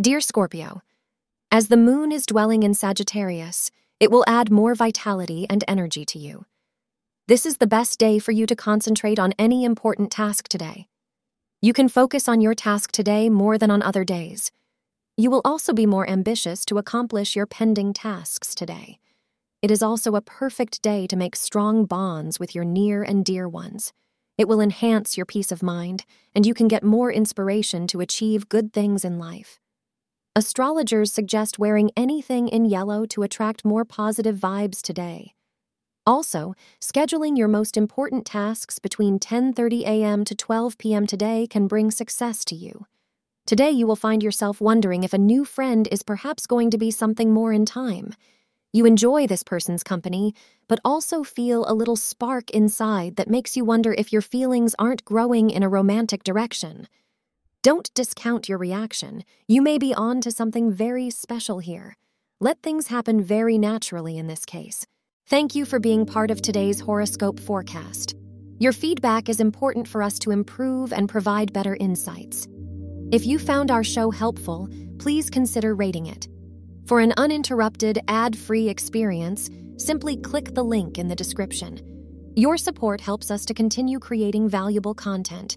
Dear Scorpio, as the moon is dwelling in Sagittarius, it will add more vitality and energy to you. This is the best day for you to concentrate on any important task today. You can focus on your task today more than on other days. You will also be more ambitious to accomplish your pending tasks today. It is also a perfect day to make strong bonds with your near and dear ones. It will enhance your peace of mind, and you can get more inspiration to achieve good things in life. Astrologers suggest wearing anything in yellow to attract more positive vibes today. Also, scheduling your most important tasks between 10:30 a.m. to 12 p.m. today can bring success to you. Today you will find yourself wondering if a new friend is perhaps going to be something more in time. You enjoy this person's company, but also feel a little spark inside that makes you wonder if your feelings aren't growing in a romantic direction. Don't discount your reaction. You may be on to something very special here. Let things happen very naturally in this case. Thank you for being part of today's horoscope forecast. Your feedback is important for us to improve and provide better insights. If you found our show helpful, please consider rating it. For an uninterrupted, ad free experience, simply click the link in the description. Your support helps us to continue creating valuable content.